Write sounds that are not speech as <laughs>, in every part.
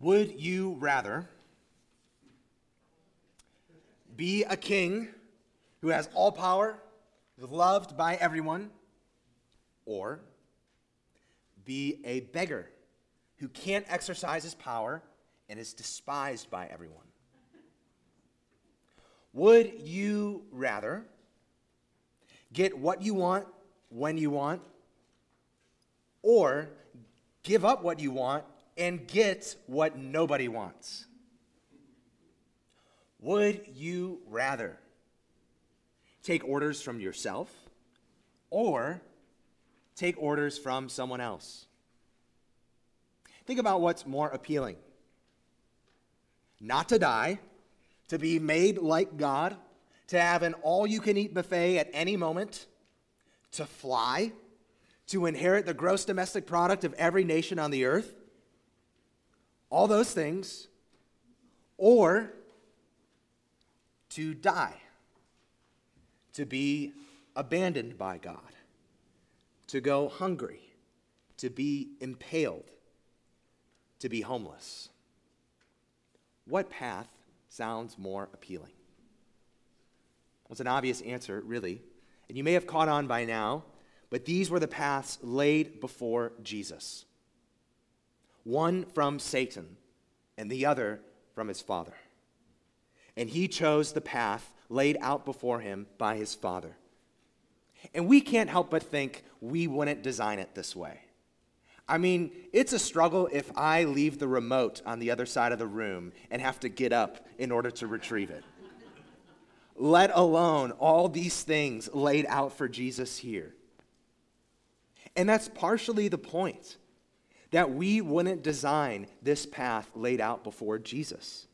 Would you rather be a king who has all power, loved by everyone, or be a beggar who can't exercise his power and is despised by everyone? Would you rather get what you want when you want, or give up what you want and get what nobody wants? Would you rather take orders from yourself or take orders from someone else? Think about what's more appealing not to die, to be made like God, to have an all you can eat buffet at any moment, to fly, to inherit the gross domestic product of every nation on the earth. All those things, or to die, to be abandoned by God, to go hungry, to be impaled, to be homeless. What path sounds more appealing? Well, it's an obvious answer, really. And you may have caught on by now, but these were the paths laid before Jesus one from Satan, and the other from his Father and he chose the path laid out before him by his Father. And we can't help but think we wouldn't design it this way. I mean, it's a struggle if I leave the remote on the other side of the room and have to get up in order to retrieve it. Let alone all these things laid out for Jesus here. And that's partially the point that we wouldn't design this path laid out before Jesus.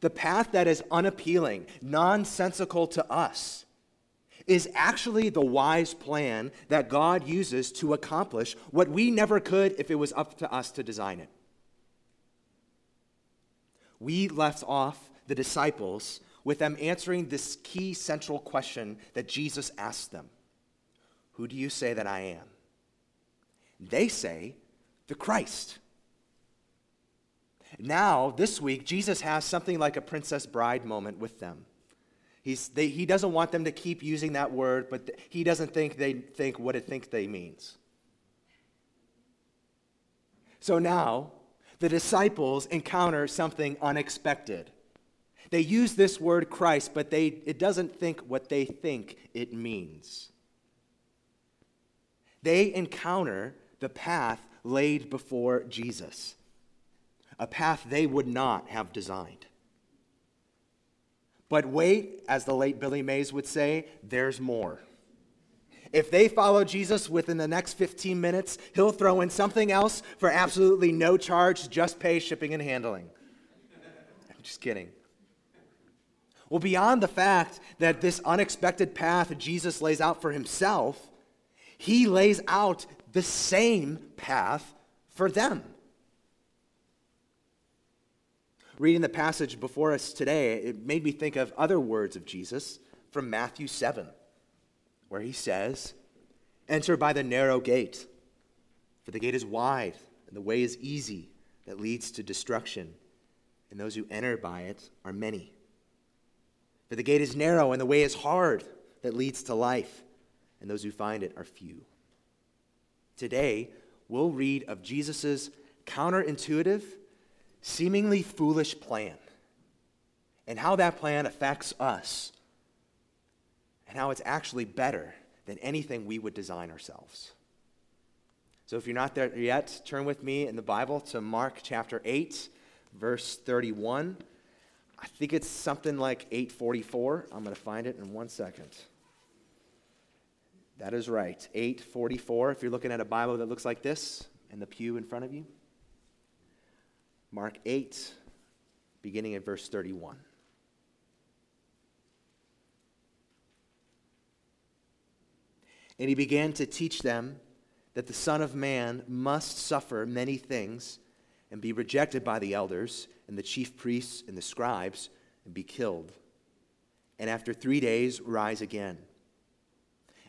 The path that is unappealing, nonsensical to us, is actually the wise plan that God uses to accomplish what we never could if it was up to us to design it. We left off the disciples with them answering this key central question that Jesus asked them Who do you say that I am? They say, the Christ. Now, this week, Jesus has something like a princess bride moment with them. They, he doesn't want them to keep using that word, but he doesn't think they think what it thinks they means. So now, the disciples encounter something unexpected. They use this word Christ, but they, it doesn't think what they think it means. They encounter the path laid before Jesus a path they would not have designed. But wait, as the late Billy Mays would say, there's more. If they follow Jesus within the next 15 minutes, he'll throw in something else for absolutely no charge, just pay shipping and handling. <laughs> I'm just kidding. Well, beyond the fact that this unexpected path Jesus lays out for himself, he lays out the same path for them reading the passage before us today, it made me think of other words of Jesus from Matthew 7, where he says, Enter by the narrow gate, for the gate is wide and the way is easy that leads to destruction, and those who enter by it are many. For the gate is narrow and the way is hard that leads to life, and those who find it are few. Today, we'll read of Jesus' counterintuitive seemingly foolish plan and how that plan affects us and how it's actually better than anything we would design ourselves. So if you're not there yet, turn with me in the Bible to Mark chapter 8, verse 31. I think it's something like 844. I'm going to find it in one second. That is right, 844. If you're looking at a Bible that looks like this in the pew in front of you. Mark 8, beginning at verse 31. And he began to teach them that the Son of Man must suffer many things and be rejected by the elders and the chief priests and the scribes and be killed. And after three days, rise again.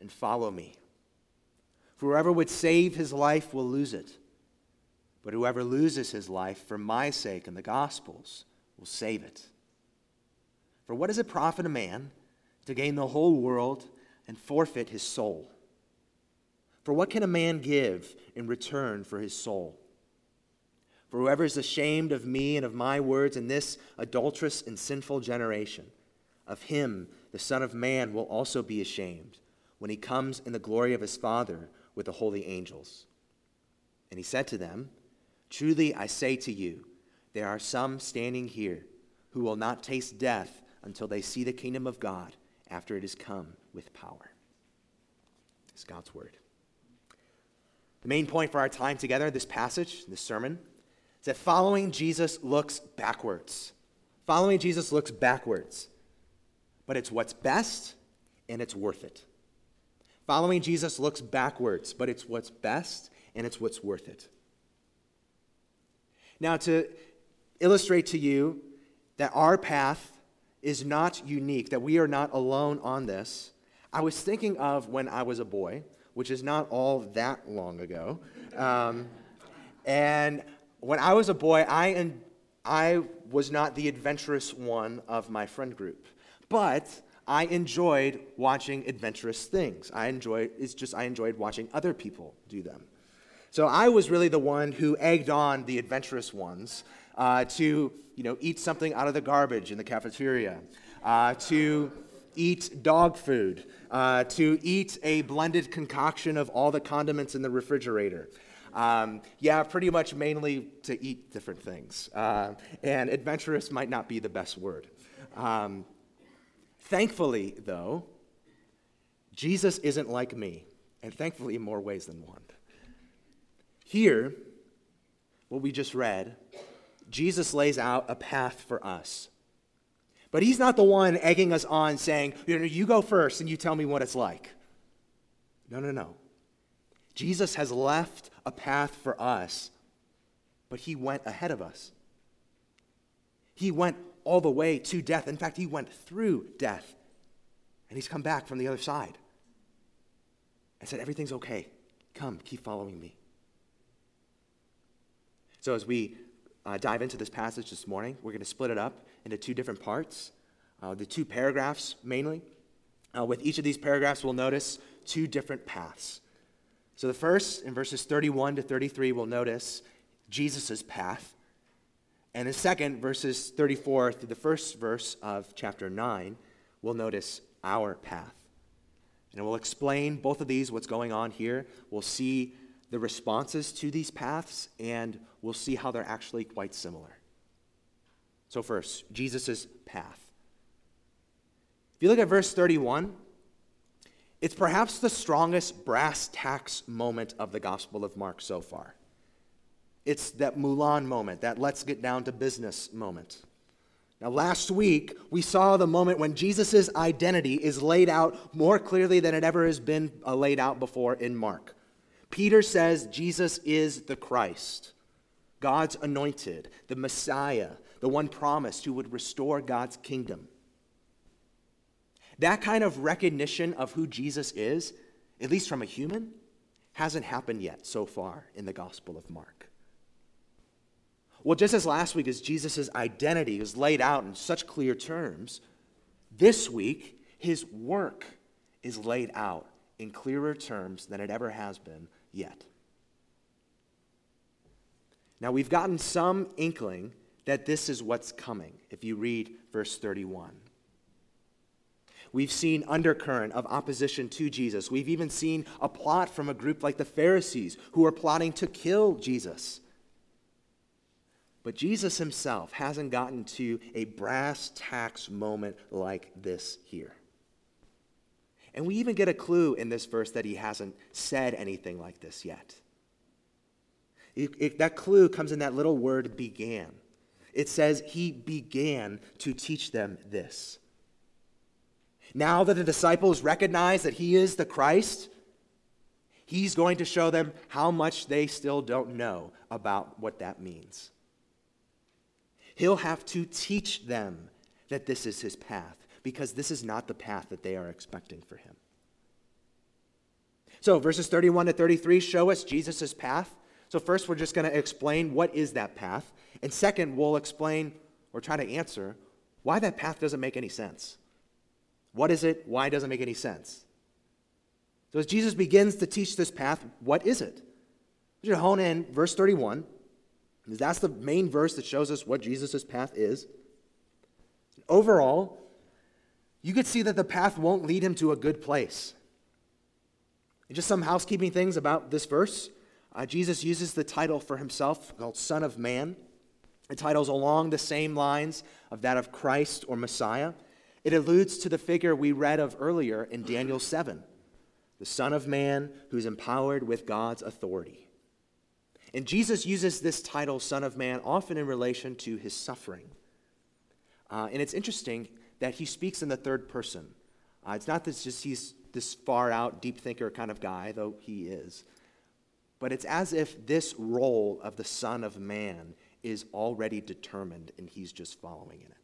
and follow me. For whoever would save his life will lose it, but whoever loses his life for my sake and the gospel's will save it. For what does it profit a man to gain the whole world and forfeit his soul? For what can a man give in return for his soul? For whoever is ashamed of me and of my words in this adulterous and sinful generation, of him the Son of Man will also be ashamed when he comes in the glory of his Father with the holy angels. And he said to them, Truly I say to you, there are some standing here who will not taste death until they see the kingdom of God after it has come with power. It's God's word. The main point for our time together, this passage, this sermon, is that following Jesus looks backwards. Following Jesus looks backwards. But it's what's best and it's worth it. Following Jesus looks backwards, but it's what's best and it's what's worth it. Now, to illustrate to you that our path is not unique, that we are not alone on this, I was thinking of when I was a boy, which is not all that long ago. Um, and when I was a boy, I, I was not the adventurous one of my friend group. But I enjoyed watching adventurous things. I enjoyed, it's just, I enjoyed watching other people do them. So I was really the one who egged on the adventurous ones uh, to, you know, eat something out of the garbage in the cafeteria, uh, to eat dog food, uh, to eat a blended concoction of all the condiments in the refrigerator. Um, yeah, pretty much mainly to eat different things. Uh, and adventurous might not be the best word. Um, Thankfully, though, Jesus isn't like me, and thankfully in more ways than one. Here, what we just read, Jesus lays out a path for us. But he's not the one egging us on saying, you, know, you go first and you tell me what it's like. No, no, no. Jesus has left a path for us, but he went ahead of us. He went all the way to death. In fact, he went through death. And he's come back from the other side and said, Everything's okay. Come, keep following me. So, as we uh, dive into this passage this morning, we're going to split it up into two different parts. Uh, the two paragraphs, mainly. Uh, with each of these paragraphs, we'll notice two different paths. So, the first, in verses 31 to 33, we'll notice Jesus' path. And the second, verses 34 through the first verse of chapter 9, we'll notice our path. And we'll explain both of these, what's going on here. We'll see the responses to these paths, and we'll see how they're actually quite similar. So, first, Jesus' path. If you look at verse 31, it's perhaps the strongest brass tacks moment of the Gospel of Mark so far. It's that Mulan moment, that let's get down to business moment. Now, last week, we saw the moment when Jesus' identity is laid out more clearly than it ever has been uh, laid out before in Mark. Peter says Jesus is the Christ, God's anointed, the Messiah, the one promised who would restore God's kingdom. That kind of recognition of who Jesus is, at least from a human, hasn't happened yet so far in the Gospel of Mark. Well, just as last week, as Jesus' identity is laid out in such clear terms, this week, his work is laid out in clearer terms than it ever has been yet. Now, we've gotten some inkling that this is what's coming if you read verse 31. We've seen undercurrent of opposition to Jesus. We've even seen a plot from a group like the Pharisees who are plotting to kill Jesus. But Jesus himself hasn't gotten to a brass tacks moment like this here. And we even get a clue in this verse that he hasn't said anything like this yet. It, it, that clue comes in that little word began. It says he began to teach them this. Now that the disciples recognize that he is the Christ, he's going to show them how much they still don't know about what that means. He'll have to teach them that this is his path because this is not the path that they are expecting for him. So, verses 31 to 33 show us Jesus' path. So, first, we're just going to explain what is that path. And second, we'll explain or try to answer why that path doesn't make any sense. What is it? Why doesn't it make any sense? So, as Jesus begins to teach this path, what is it? I want hone in verse 31, that's the main verse that shows us what Jesus' path is. Overall, you could see that the path won't lead him to a good place. And just some housekeeping things about this verse. Uh, Jesus uses the title for himself called Son of Man. The title's along the same lines of that of Christ or Messiah. It alludes to the figure we read of earlier in Daniel 7, the Son of Man who's empowered with God's authority. And Jesus uses this title, Son of Man, often in relation to his suffering. Uh, and it's interesting that he speaks in the third person. Uh, it's not that just he's this far out, deep thinker kind of guy, though he is. But it's as if this role of the Son of Man is already determined and he's just following in it.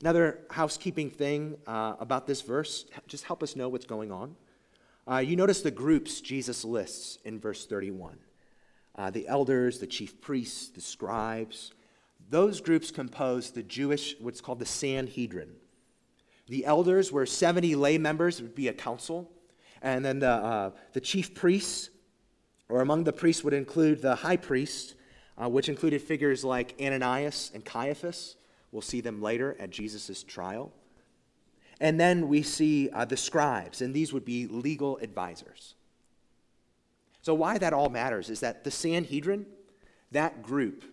Another housekeeping thing uh, about this verse, just help us know what's going on. Uh, you notice the groups Jesus lists in verse 31 uh, the elders, the chief priests, the scribes. Those groups compose the Jewish, what's called the Sanhedrin. The elders were 70 lay members, it would be a council. And then the, uh, the chief priests, or among the priests, would include the high priest, uh, which included figures like Ananias and Caiaphas. We'll see them later at Jesus' trial. And then we see uh, the scribes, and these would be legal advisors. So, why that all matters is that the Sanhedrin, that group,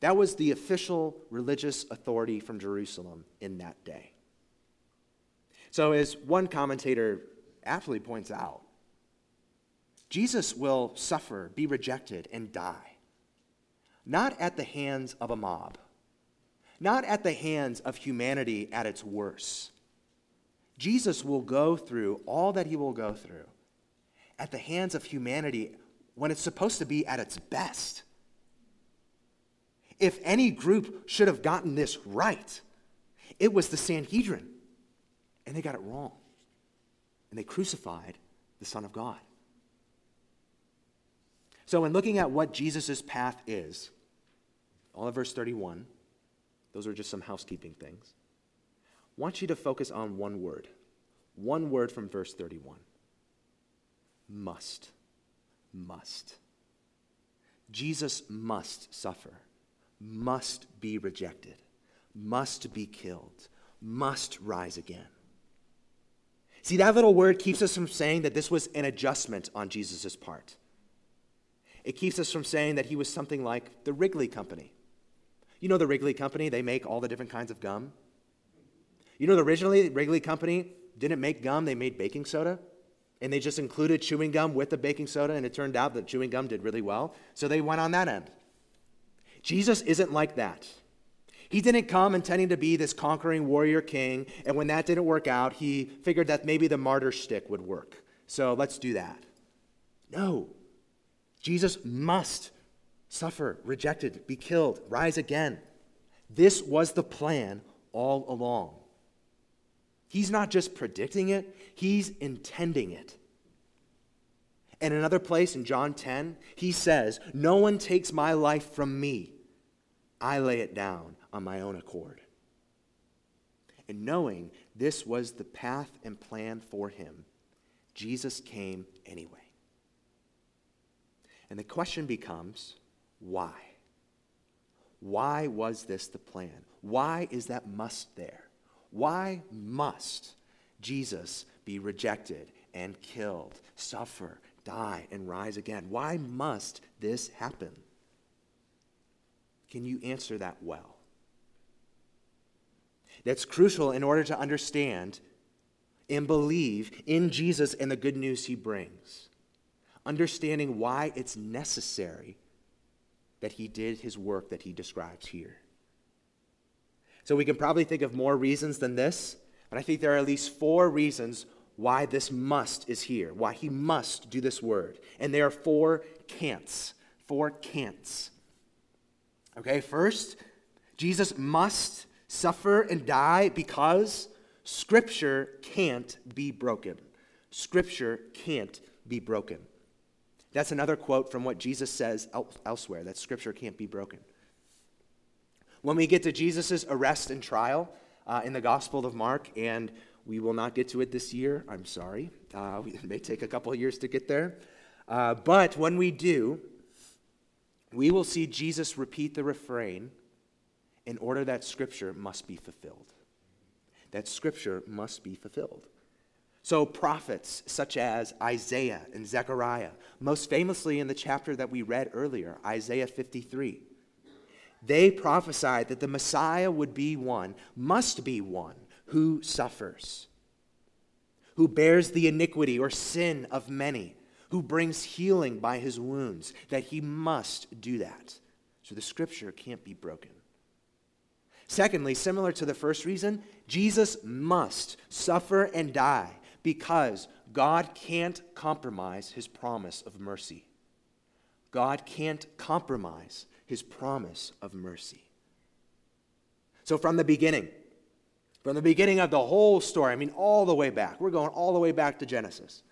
that was the official religious authority from Jerusalem in that day. So, as one commentator aptly points out, Jesus will suffer, be rejected, and die, not at the hands of a mob, not at the hands of humanity at its worst. Jesus will go through all that he will go through at the hands of humanity when it's supposed to be at its best. If any group should have gotten this right, it was the Sanhedrin and they got it wrong. And they crucified the Son of God. So, in looking at what Jesus' path is, all of verse 31, those are just some housekeeping things. Want you to focus on one word. One word from verse 31 must. Must. Jesus must suffer, must be rejected, must be killed, must rise again. See, that little word keeps us from saying that this was an adjustment on Jesus' part. It keeps us from saying that he was something like the Wrigley Company. You know the Wrigley Company, they make all the different kinds of gum. You know, originally, Wrigley Company didn't make gum, they made baking soda. And they just included chewing gum with the baking soda, and it turned out that chewing gum did really well. So they went on that end. Jesus isn't like that. He didn't come intending to be this conquering warrior king, and when that didn't work out, he figured that maybe the martyr stick would work. So let's do that. No. Jesus must suffer, rejected, be killed, rise again. This was the plan all along. He's not just predicting it, he's intending it. And another place in John 10, he says, No one takes my life from me. I lay it down on my own accord. And knowing this was the path and plan for him, Jesus came anyway. And the question becomes why? Why was this the plan? Why is that must there? Why must Jesus be rejected and killed, suffer, die, and rise again? Why must this happen? Can you answer that well? That's crucial in order to understand and believe in Jesus and the good news he brings. understanding why it's necessary that he did his work that he describes here. So we can probably think of more reasons than this, but I think there are at least four reasons why this must is here, why he must do this word. And there are four can'ts. Four can'ts. Okay, first, Jesus must suffer and die because Scripture can't be broken. Scripture can't be broken. That's another quote from what Jesus says elsewhere that Scripture can't be broken. When we get to Jesus' arrest and trial uh, in the Gospel of Mark, and we will not get to it this year, I'm sorry. Uh, it may take a couple of years to get there. Uh, but when we do, we will see Jesus repeat the refrain in order that Scripture must be fulfilled. That Scripture must be fulfilled. So, prophets such as Isaiah and Zechariah, most famously in the chapter that we read earlier, Isaiah 53, they prophesied that the Messiah would be one, must be one, who suffers, who bears the iniquity or sin of many, who brings healing by his wounds, that he must do that. So the scripture can't be broken. Secondly, similar to the first reason, Jesus must suffer and die because God can't compromise his promise of mercy. God can't compromise his promise of mercy. So, from the beginning, from the beginning of the whole story, I mean, all the way back, we're going all the way back to Genesis,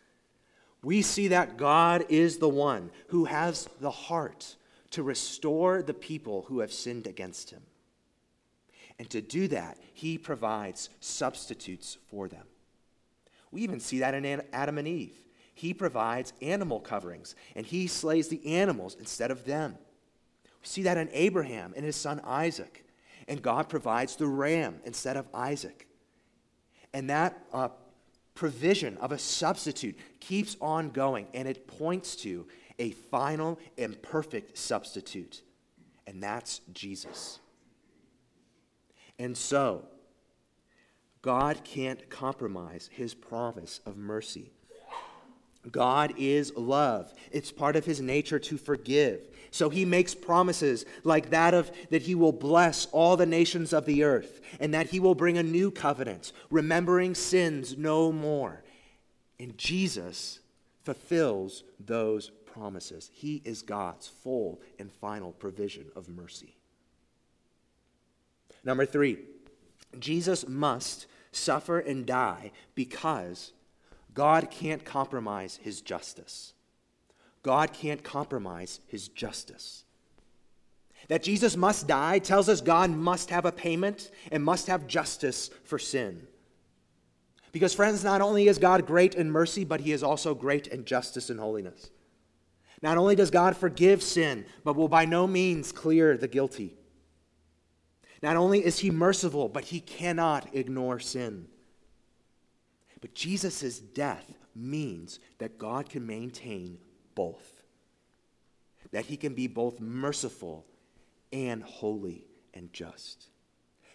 we see that God is the one who has the heart to restore the people who have sinned against him. And to do that, he provides substitutes for them. We even see that in Adam and Eve. He provides animal coverings, and he slays the animals instead of them. We see that in Abraham and his son Isaac. And God provides the ram instead of Isaac. And that uh, provision of a substitute keeps on going, and it points to a final and perfect substitute, and that's Jesus. And so, God can't compromise his promise of mercy. God is love. It's part of his nature to forgive. So he makes promises like that of that he will bless all the nations of the earth and that he will bring a new covenant, remembering sins no more. And Jesus fulfills those promises. He is God's full and final provision of mercy. Number 3, Jesus must suffer and die because God can't compromise his justice. God can't compromise his justice. That Jesus must die tells us God must have a payment and must have justice for sin. Because, friends, not only is God great in mercy, but he is also great in justice and holiness. Not only does God forgive sin, but will by no means clear the guilty. Not only is he merciful, but he cannot ignore sin. But Jesus' death means that God can maintain both. That he can be both merciful and holy and just.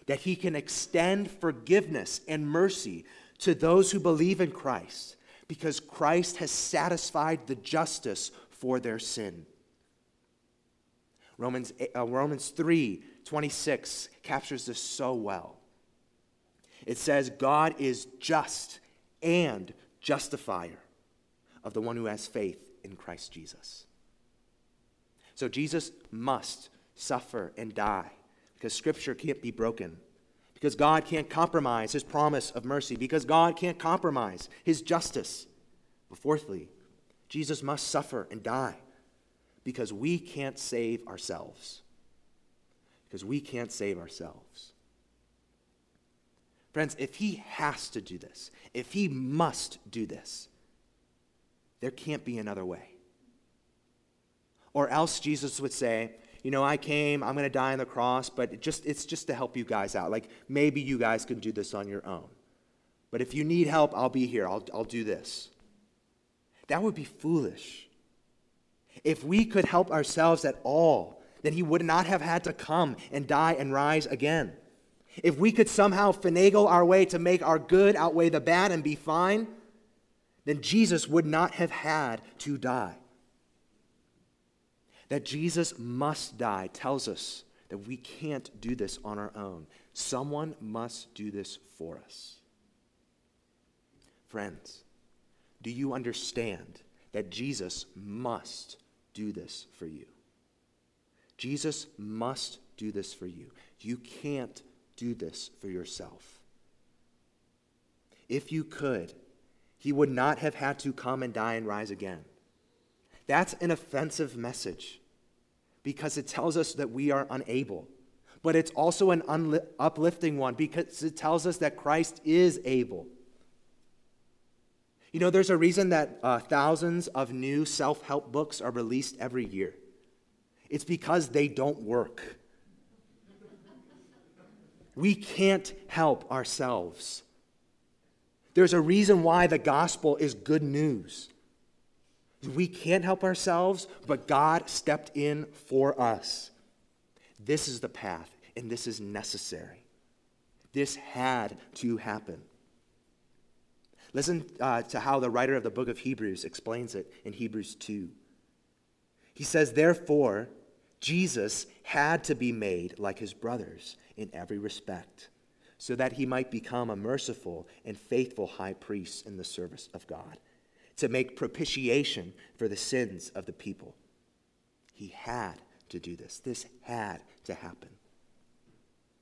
That he can extend forgiveness and mercy to those who believe in Christ because Christ has satisfied the justice for their sin. Romans, uh, Romans 3 26 captures this so well. It says, God is just and justifier of the one who has faith in Christ Jesus. So Jesus must suffer and die because Scripture can't be broken, because God can't compromise his promise of mercy, because God can't compromise his justice. But fourthly, Jesus must suffer and die because we can't save ourselves. Because we can't save ourselves. Friends, if he has to do this, if he must do this, there can't be another way. Or else Jesus would say, you know, I came, I'm going to die on the cross, but it just, it's just to help you guys out. Like, maybe you guys can do this on your own. But if you need help, I'll be here. I'll, I'll do this. That would be foolish. If we could help ourselves at all, then he would not have had to come and die and rise again. If we could somehow finagle our way to make our good outweigh the bad and be fine, then Jesus would not have had to die. That Jesus must die tells us that we can't do this on our own. Someone must do this for us. Friends, do you understand that Jesus must do this for you? Jesus must do this for you. You can't do this for yourself. If you could, he would not have had to come and die and rise again. That's an offensive message because it tells us that we are unable. But it's also an unli- uplifting one because it tells us that Christ is able. You know, there's a reason that uh, thousands of new self help books are released every year. It's because they don't work. We can't help ourselves. There's a reason why the gospel is good news. We can't help ourselves, but God stepped in for us. This is the path, and this is necessary. This had to happen. Listen uh, to how the writer of the book of Hebrews explains it in Hebrews 2. He says, Therefore, Jesus had to be made like his brothers in every respect, so that he might become a merciful and faithful high priest in the service of God, to make propitiation for the sins of the people. He had to do this. This had to happen.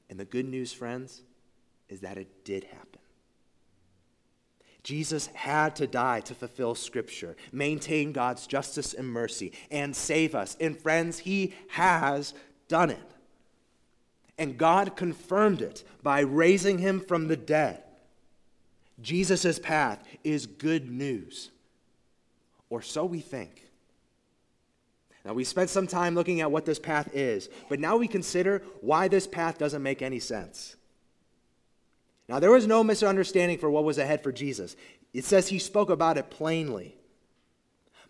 And the good news, friends, is that it did happen. Jesus had to die to fulfill Scripture, maintain God's justice and mercy, and save us. And friends, He has done it. And God confirmed it by raising Him from the dead. Jesus' path is good news, or so we think. Now, we spent some time looking at what this path is, but now we consider why this path doesn't make any sense. Now, there was no misunderstanding for what was ahead for Jesus. It says he spoke about it plainly.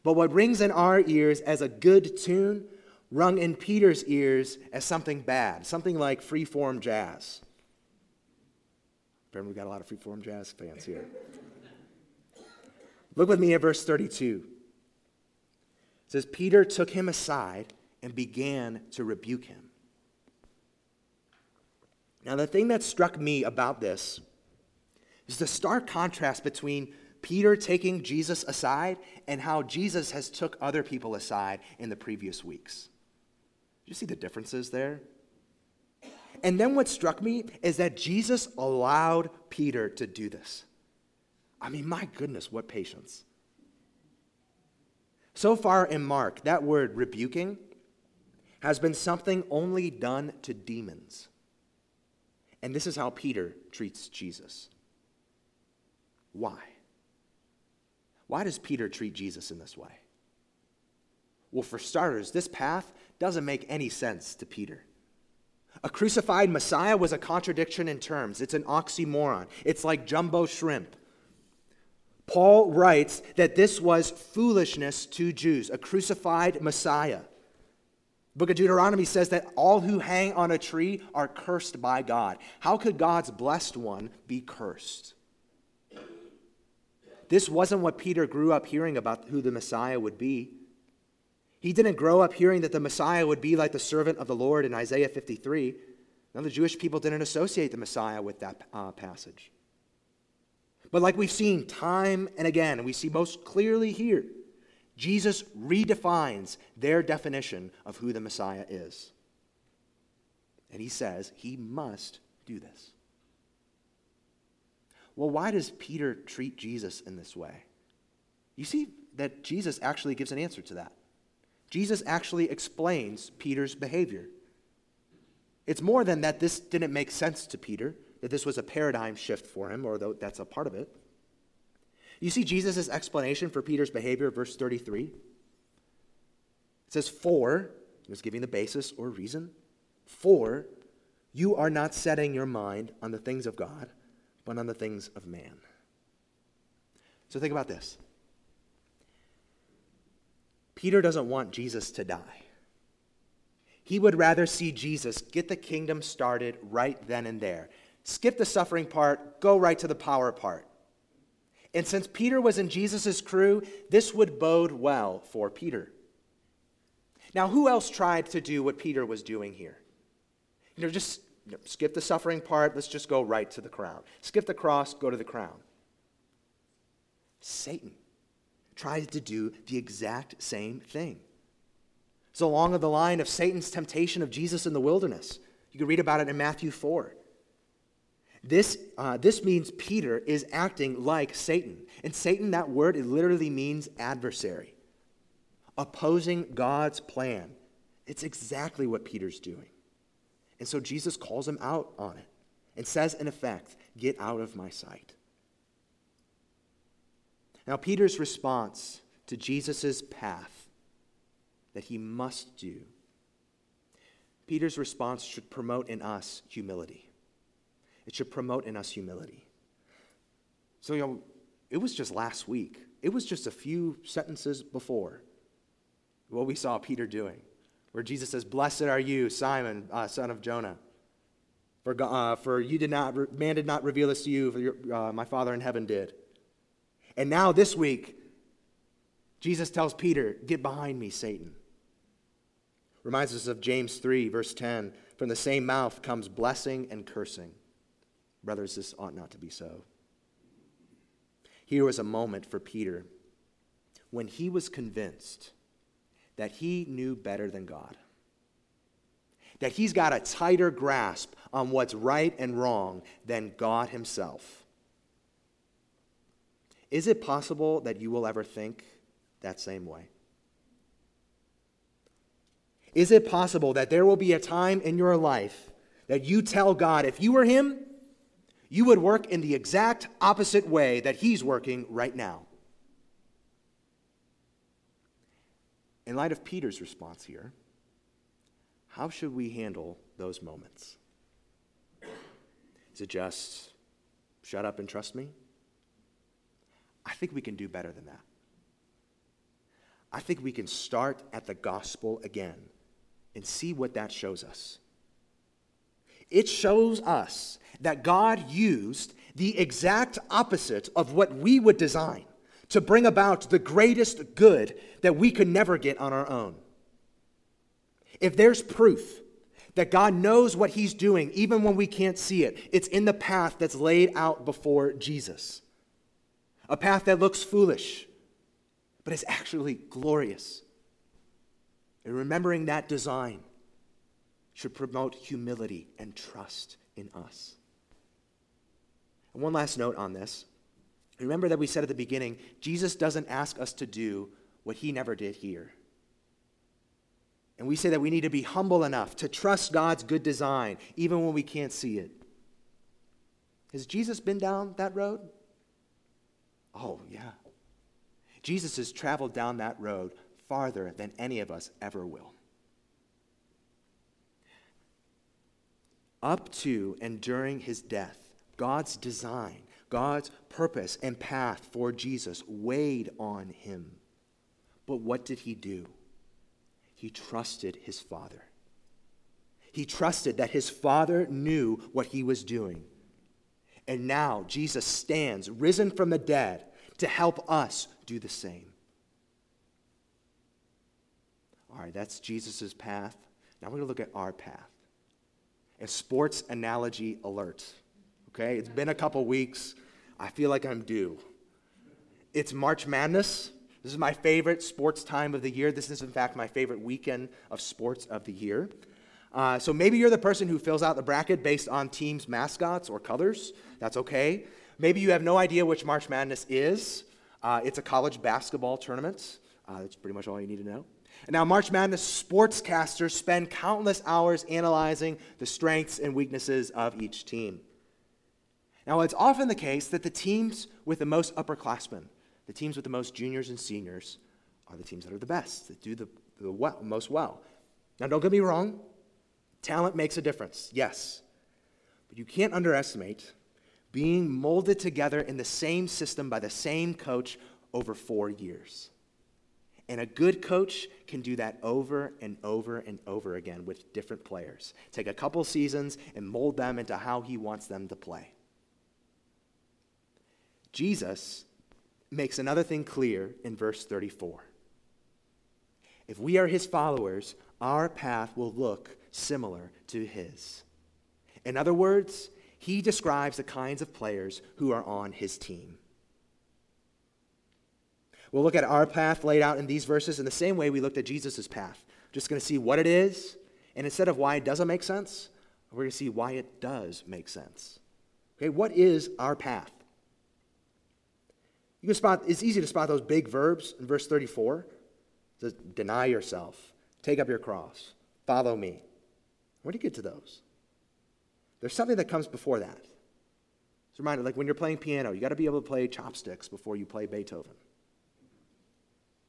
But what rings in our ears as a good tune rung in Peter's ears as something bad, something like freeform jazz. Remember, we've got a lot of freeform jazz fans here. Look with me at verse 32. It says, Peter took him aside and began to rebuke him. Now, the thing that struck me about this is the stark contrast between Peter taking Jesus aside and how Jesus has took other people aside in the previous weeks. You see the differences there? And then what struck me is that Jesus allowed Peter to do this. I mean, my goodness, what patience. So far in Mark, that word rebuking has been something only done to demons. And this is how Peter treats Jesus. Why? Why does Peter treat Jesus in this way? Well, for starters, this path doesn't make any sense to Peter. A crucified Messiah was a contradiction in terms, it's an oxymoron. It's like jumbo shrimp. Paul writes that this was foolishness to Jews, a crucified Messiah book of Deuteronomy says that all who hang on a tree are cursed by God. How could God's blessed one be cursed? This wasn't what Peter grew up hearing about who the Messiah would be. He didn't grow up hearing that the Messiah would be like the servant of the Lord in Isaiah 53. Now, the Jewish people didn't associate the Messiah with that uh, passage. But, like we've seen time and again, and we see most clearly here, Jesus redefines their definition of who the Messiah is. And he says he must do this. Well, why does Peter treat Jesus in this way? You see that Jesus actually gives an answer to that. Jesus actually explains Peter's behavior. It's more than that this didn't make sense to Peter, that this was a paradigm shift for him, or that's a part of it. You see Jesus' explanation for Peter's behavior, verse 33. It says, For, he was giving the basis or reason, for you are not setting your mind on the things of God, but on the things of man. So think about this. Peter doesn't want Jesus to die. He would rather see Jesus get the kingdom started right then and there. Skip the suffering part, go right to the power part. And since Peter was in Jesus' crew, this would bode well for Peter. Now, who else tried to do what Peter was doing here? You know, just you know, skip the suffering part, let's just go right to the crown. Skip the cross, go to the crown. Satan tried to do the exact same thing. It's along the line of Satan's temptation of Jesus in the wilderness. You can read about it in Matthew 4. This, uh, this means Peter is acting like Satan. And Satan, that word, it literally means adversary, opposing God's plan. It's exactly what Peter's doing. And so Jesus calls him out on it and says, in effect, Get out of my sight. Now, Peter's response to Jesus' path that he must do, Peter's response should promote in us humility. It should promote in us humility. So, you know, it was just last week, it was just a few sentences before what we saw Peter doing, where Jesus says, Blessed are you, Simon, uh, son of Jonah. For, uh, for you did not, man did not reveal this to you, for your, uh, my Father in heaven did. And now this week, Jesus tells Peter, Get behind me, Satan. Reminds us of James 3, verse 10. From the same mouth comes blessing and cursing. Brothers, this ought not to be so. Here was a moment for Peter when he was convinced that he knew better than God, that he's got a tighter grasp on what's right and wrong than God himself. Is it possible that you will ever think that same way? Is it possible that there will be a time in your life that you tell God, if you were Him, you would work in the exact opposite way that He's working right now? In light of Peter's response here, how should we handle those moments? Is it just shut up and trust me? I think we can do better than that. I think we can start at the gospel again and see what that shows us. It shows us that God used the exact opposite of what we would design to bring about the greatest good that we could never get on our own. If there's proof that God knows what He's doing, even when we can't see it, it's in the path that's laid out before Jesus a path that looks foolish, but is actually glorious. And remembering that design should promote humility and trust in us. And one last note on this. Remember that we said at the beginning, Jesus doesn't ask us to do what he never did here. And we say that we need to be humble enough to trust God's good design, even when we can't see it. Has Jesus been down that road? Oh, yeah. Jesus has traveled down that road farther than any of us ever will. Up to and during his death, God's design, God's purpose and path for Jesus weighed on him. But what did he do? He trusted his Father. He trusted that his Father knew what he was doing. And now Jesus stands, risen from the dead, to help us do the same. All right, that's Jesus' path. Now we're going to look at our path. A sports analogy alert. Okay, it's been a couple weeks. I feel like I'm due. It's March Madness. This is my favorite sports time of the year. This is, in fact, my favorite weekend of sports of the year. Uh, so maybe you're the person who fills out the bracket based on teams' mascots or colors. That's okay. Maybe you have no idea which March Madness is. Uh, it's a college basketball tournament. Uh, that's pretty much all you need to know. And now, March Madness sportscasters spend countless hours analyzing the strengths and weaknesses of each team. Now, it's often the case that the teams with the most upperclassmen, the teams with the most juniors and seniors, are the teams that are the best, that do the, the well, most well. Now, don't get me wrong, Talent makes a difference, yes. But you can't underestimate being molded together in the same system by the same coach over four years. And a good coach can do that over and over and over again with different players. Take a couple seasons and mold them into how he wants them to play. Jesus makes another thing clear in verse 34. If we are his followers, our path will look similar to his. In other words, he describes the kinds of players who are on his team. We'll look at our path laid out in these verses in the same way we looked at Jesus' path. Just going to see what it is, and instead of why it doesn't make sense, we're going to see why it does make sense. Okay, what is our path? You can spot, it's easy to spot those big verbs in verse 34. It says, deny yourself, take up your cross, follow me. Where do you get to those? There's something that comes before that. It's a reminder, like when you're playing piano, you got to be able to play chopsticks before you play Beethoven.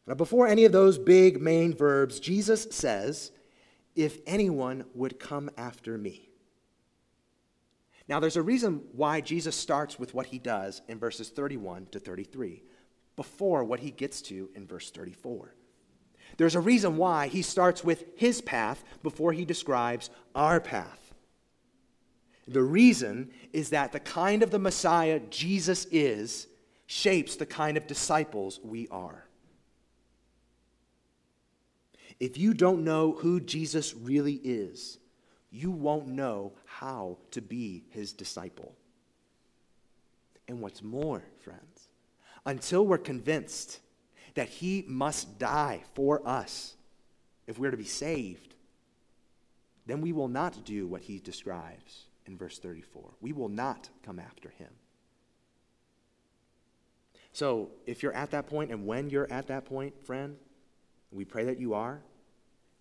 Now, before any of those big main verbs, Jesus says, If anyone would come after me. Now, there's a reason why Jesus starts with what he does in verses 31 to 33 before what he gets to in verse 34. There's a reason why he starts with his path before he describes our path. The reason is that the kind of the Messiah Jesus is shapes the kind of disciples we are. If you don't know who Jesus really is, you won't know how to be his disciple. And what's more, friends, until we're convinced that he must die for us if we're to be saved, then we will not do what he describes in verse 34. We will not come after him. So, if you're at that point, and when you're at that point, friend, we pray that you are,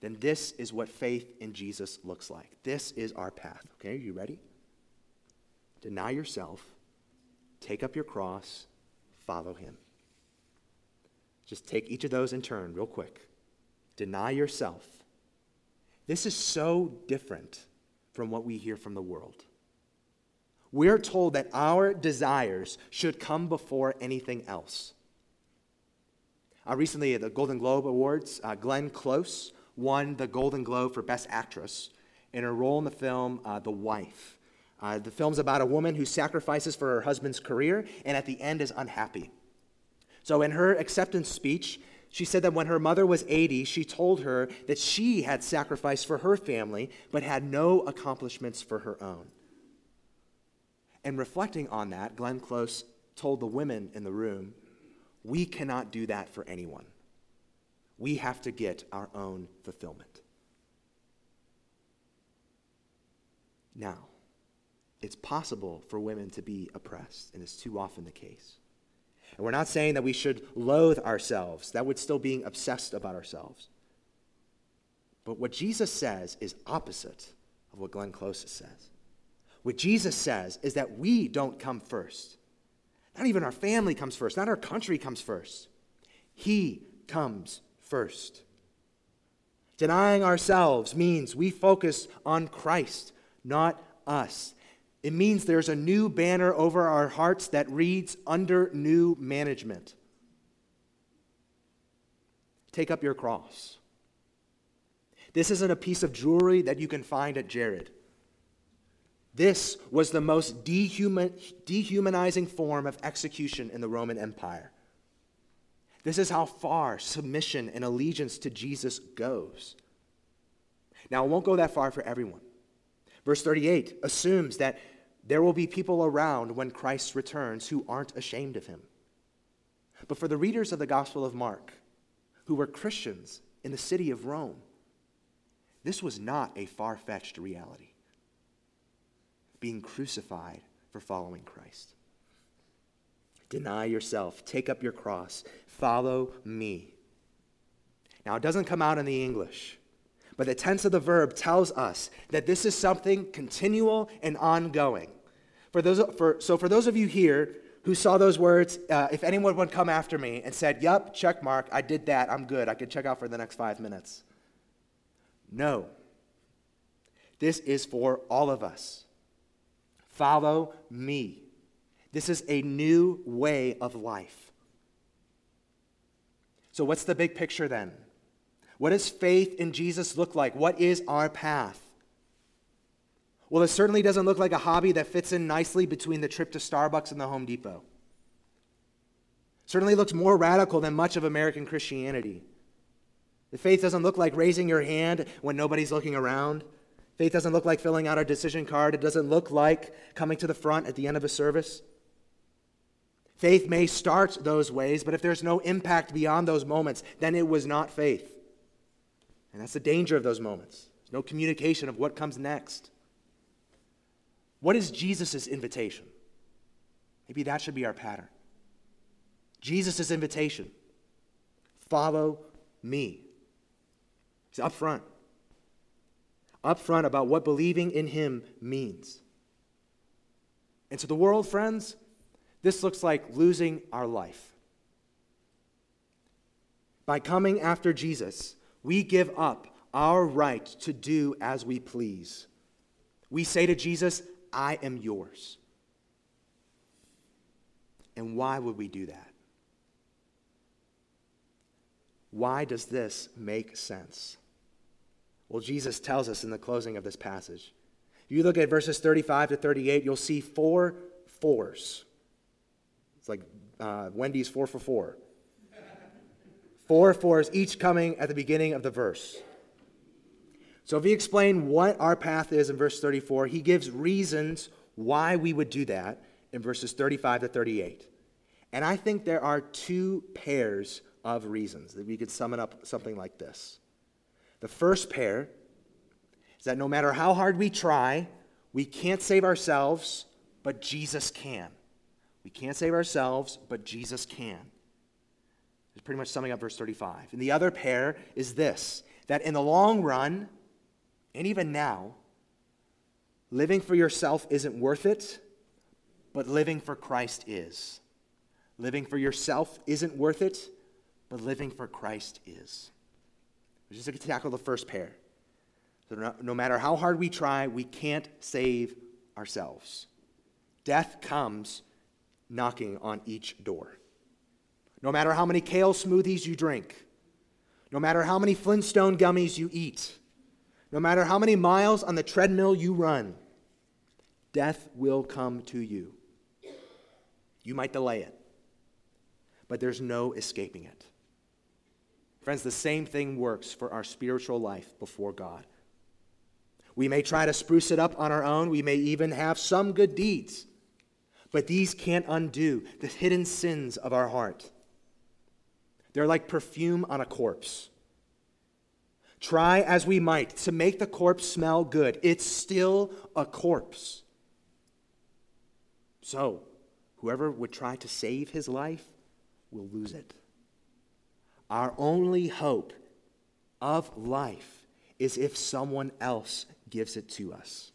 then this is what faith in Jesus looks like. This is our path. Okay, are you ready? Deny yourself, take up your cross, follow him. Just take each of those in turn, real quick. Deny yourself. This is so different from what we hear from the world. We're told that our desires should come before anything else. Uh, recently, at the Golden Globe Awards, uh, Glenn Close won the Golden Globe for Best Actress in her role in the film uh, The Wife. Uh, the film's about a woman who sacrifices for her husband's career and at the end is unhappy. So, in her acceptance speech, she said that when her mother was 80, she told her that she had sacrificed for her family but had no accomplishments for her own. And reflecting on that, Glenn Close told the women in the room, We cannot do that for anyone. We have to get our own fulfillment. Now, it's possible for women to be oppressed, and it's too often the case. And we're not saying that we should loathe ourselves. That would still be obsessed about ourselves. But what Jesus says is opposite of what Glenn Close says. What Jesus says is that we don't come first. Not even our family comes first, not our country comes first. He comes first. Denying ourselves means we focus on Christ, not us. It means there's a new banner over our hearts that reads, Under new management. Take up your cross. This isn't a piece of jewelry that you can find at Jared. This was the most dehuman, dehumanizing form of execution in the Roman Empire. This is how far submission and allegiance to Jesus goes. Now, it won't go that far for everyone. Verse 38 assumes that there will be people around when Christ returns who aren't ashamed of him. But for the readers of the Gospel of Mark, who were Christians in the city of Rome, this was not a far fetched reality. Being crucified for following Christ. Deny yourself, take up your cross, follow me. Now, it doesn't come out in the English, but the tense of the verb tells us that this is something continual and ongoing. For those, for, so, for those of you here who saw those words, uh, if anyone would come after me and said, Yup, check mark, I did that, I'm good, I can check out for the next five minutes. No. This is for all of us. Follow me. This is a new way of life. So, what's the big picture then? What does faith in Jesus look like? What is our path? Well, it certainly doesn't look like a hobby that fits in nicely between the trip to Starbucks and the Home Depot. Certainly looks more radical than much of American Christianity. The faith doesn't look like raising your hand when nobody's looking around. Faith doesn't look like filling out a decision card. It doesn't look like coming to the front at the end of a service. Faith may start those ways, but if there's no impact beyond those moments, then it was not faith. And that's the danger of those moments. There's no communication of what comes next. What is Jesus' invitation? Maybe that should be our pattern. Jesus' invitation follow me. He's up front. Up front about what believing in him means. And to the world, friends, this looks like losing our life. By coming after Jesus, we give up our right to do as we please. We say to Jesus, I am yours. And why would we do that? Why does this make sense? Well, Jesus tells us in the closing of this passage. If you look at verses 35 to 38, you'll see four fours. It's like uh, Wendy's four for four. Four fours, each coming at the beginning of the verse. So if he explain what our path is in verse 34, he gives reasons why we would do that in verses 35 to 38. And I think there are two pairs of reasons that we could sum it up something like this. The first pair is that no matter how hard we try, we can't save ourselves, but Jesus can. We can't save ourselves, but Jesus can. It's pretty much summing up verse 35. And the other pair is this that in the long run, and even now, living for yourself isn't worth it, but living for Christ is. Living for yourself isn't worth it, but living for Christ is. We're just going to tackle the first pair. So no, no matter how hard we try, we can't save ourselves. Death comes knocking on each door. No matter how many kale smoothies you drink, no matter how many Flintstone gummies you eat, no matter how many miles on the treadmill you run, death will come to you. You might delay it, but there's no escaping it. Friends, the same thing works for our spiritual life before God. We may try to spruce it up on our own, we may even have some good deeds. But these can't undo the hidden sins of our heart. They're like perfume on a corpse. Try as we might to make the corpse smell good, it's still a corpse. So, whoever would try to save his life will lose it. Our only hope of life is if someone else gives it to us.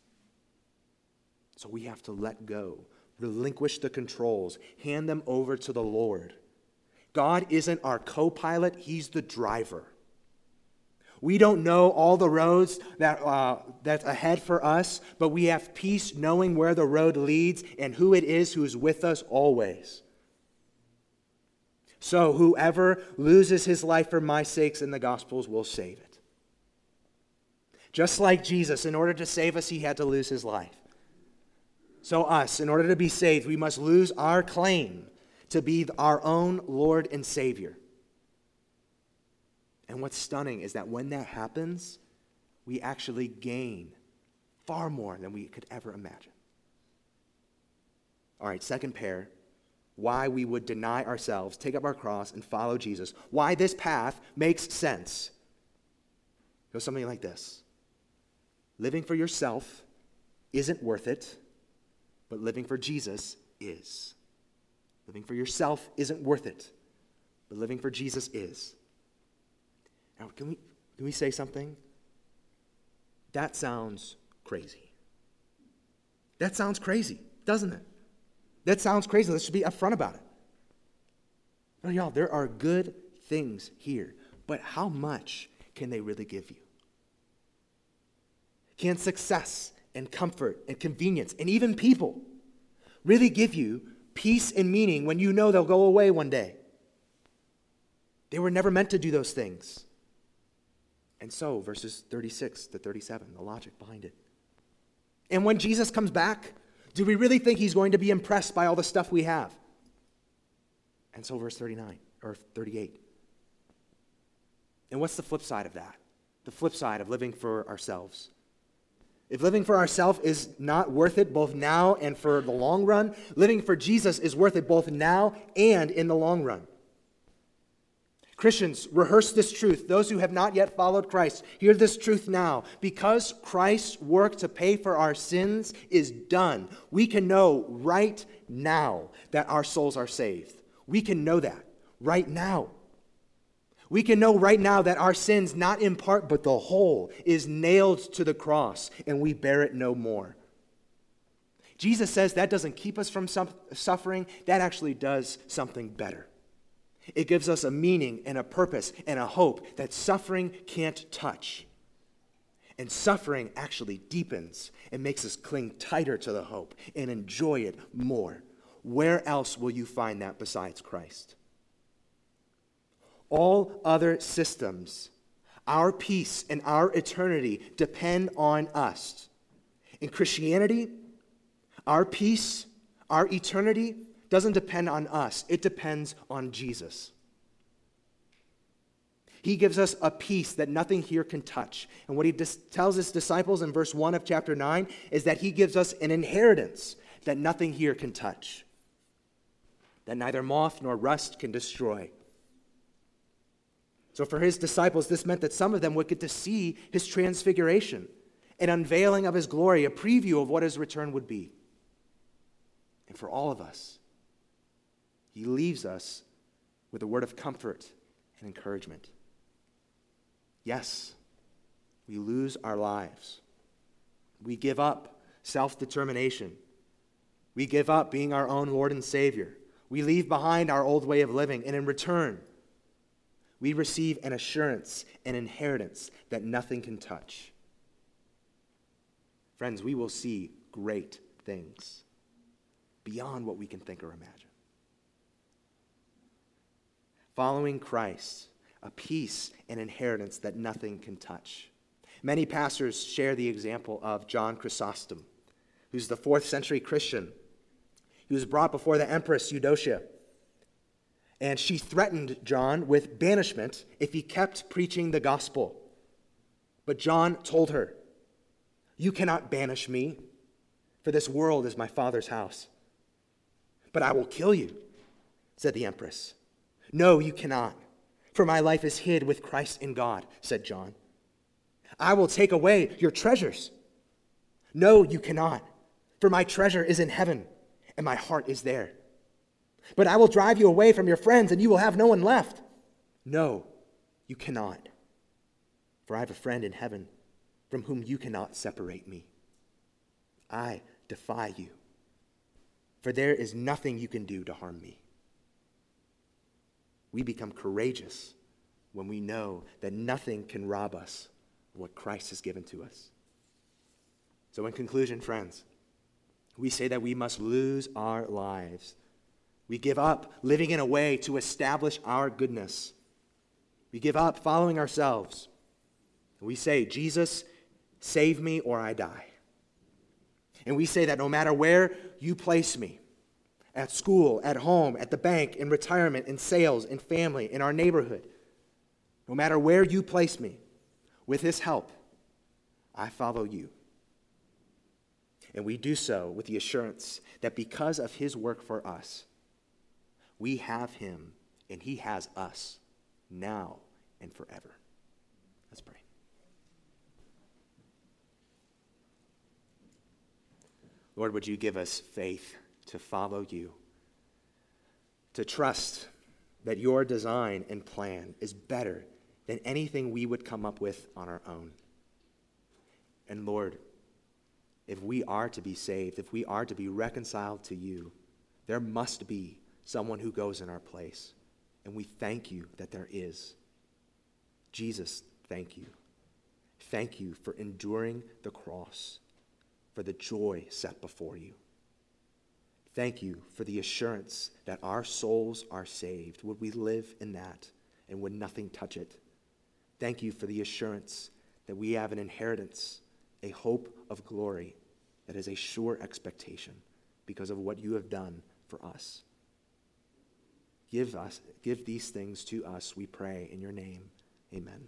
So we have to let go relinquish the controls, hand them over to the Lord. God isn't our co pilot, He's the driver. We don't know all the roads that, uh, that's ahead for us, but we have peace knowing where the road leads and who it is who is with us always. So, whoever loses his life for my sakes in the Gospels will save it. Just like Jesus, in order to save us, he had to lose his life. So, us, in order to be saved, we must lose our claim to be our own Lord and Savior. And what's stunning is that when that happens, we actually gain far more than we could ever imagine. All right, second pair why we would deny ourselves, take up our cross, and follow Jesus. Why this path makes sense. It goes something like this Living for yourself isn't worth it but living for Jesus is. Living for yourself isn't worth it, but living for Jesus is. Now, can we, can we say something? That sounds crazy. That sounds crazy, doesn't it? That sounds crazy. Let's be upfront about it. No, y'all, there are good things here, but how much can they really give you? Can success and comfort and convenience and even people really give you peace and meaning when you know they'll go away one day. They were never meant to do those things. And so, verses 36 to 37, the logic behind it. And when Jesus comes back, do we really think he's going to be impressed by all the stuff we have? And so, verse 39 or 38. And what's the flip side of that? The flip side of living for ourselves. If living for ourselves is not worth it both now and for the long run, living for Jesus is worth it both now and in the long run. Christians, rehearse this truth. Those who have not yet followed Christ, hear this truth now. Because Christ's work to pay for our sins is done, we can know right now that our souls are saved. We can know that right now. We can know right now that our sins, not in part but the whole, is nailed to the cross and we bear it no more. Jesus says that doesn't keep us from suffering, that actually does something better. It gives us a meaning and a purpose and a hope that suffering can't touch. And suffering actually deepens and makes us cling tighter to the hope and enjoy it more. Where else will you find that besides Christ? All other systems, our peace and our eternity depend on us. In Christianity, our peace, our eternity doesn't depend on us, it depends on Jesus. He gives us a peace that nothing here can touch. And what he dis- tells his disciples in verse 1 of chapter 9 is that he gives us an inheritance that nothing here can touch, that neither moth nor rust can destroy. So, for his disciples, this meant that some of them would get to see his transfiguration, an unveiling of his glory, a preview of what his return would be. And for all of us, he leaves us with a word of comfort and encouragement. Yes, we lose our lives. We give up self determination. We give up being our own Lord and Savior. We leave behind our old way of living, and in return, we receive an assurance, an inheritance that nothing can touch. Friends, we will see great things beyond what we can think or imagine following Christ, a peace and inheritance that nothing can touch. Many pastors share the example of John Chrysostom, who's the fourth century Christian. He was brought before the Empress Eudocia, and she threatened John with banishment if he kept preaching the gospel. But John told her, You cannot banish me, for this world is my father's house. But I will kill you, said the Empress. No, you cannot, for my life is hid with Christ in God, said John. I will take away your treasures. No, you cannot, for my treasure is in heaven, and my heart is there. But I will drive you away from your friends, and you will have no one left. No, you cannot, for I have a friend in heaven from whom you cannot separate me. I defy you, for there is nothing you can do to harm me. We become courageous when we know that nothing can rob us of what Christ has given to us. So, in conclusion, friends, we say that we must lose our lives. We give up living in a way to establish our goodness. We give up following ourselves. We say, Jesus, save me or I die. And we say that no matter where you place me, at school, at home, at the bank, in retirement, in sales, in family, in our neighborhood. No matter where you place me, with His help, I follow you. And we do so with the assurance that because of His work for us, we have Him and He has us now and forever. Let's pray. Lord, would you give us faith? to follow you, to trust that your design and plan is better than anything we would come up with on our own. And Lord, if we are to be saved, if we are to be reconciled to you, there must be someone who goes in our place. And we thank you that there is. Jesus, thank you. Thank you for enduring the cross, for the joy set before you. Thank you for the assurance that our souls are saved. Would we live in that and would nothing touch it? Thank you for the assurance that we have an inheritance, a hope of glory that is a sure expectation because of what you have done for us. Give us give these things to us, we pray in your name. Amen.